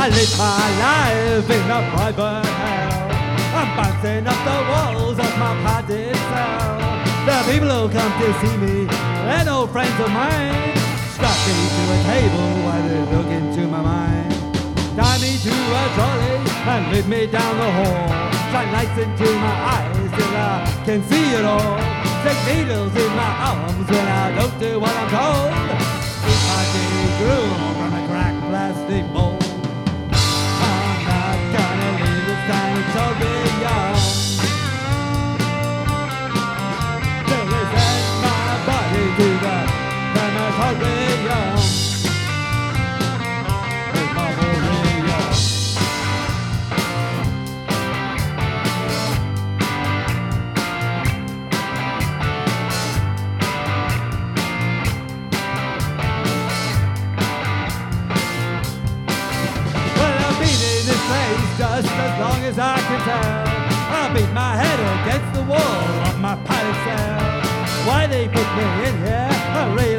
I live my life in a private hell. I'm bouncing off the walls of my padded cell. The people who come to see me, they're no friends of mine. Strap me to a table while they look into my mind. Tie me to a trolley and lead me down the hall. Shine lights into my eyes till I can see it all. Stick needles in my arms when I don't do what I'm told. Why they put me in here, I really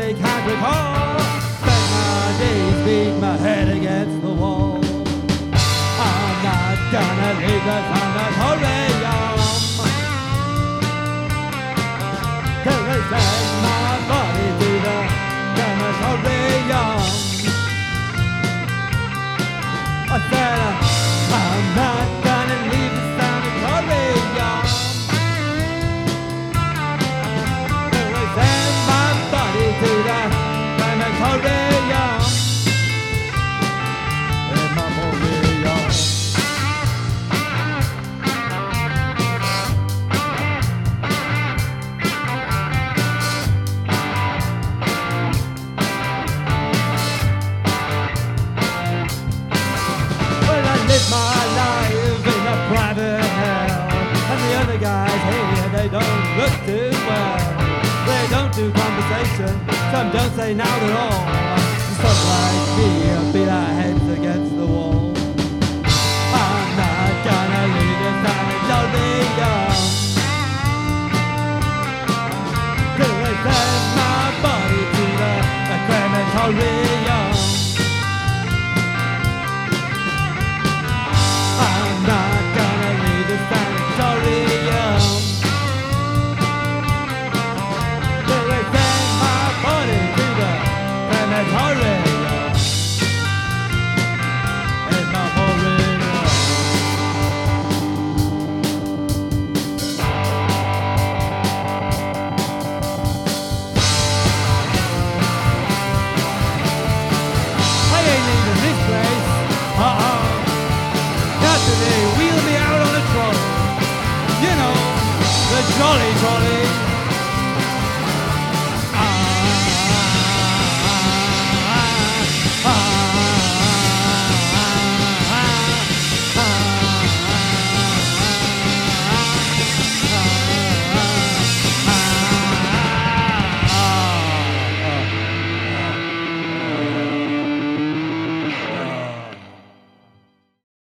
they don't look too well. They don't do conversation, some don't say now at all. Some like me beat our heads against the wall. I'm not gonna leave the sanatorium. Till they send my body to the crematorium.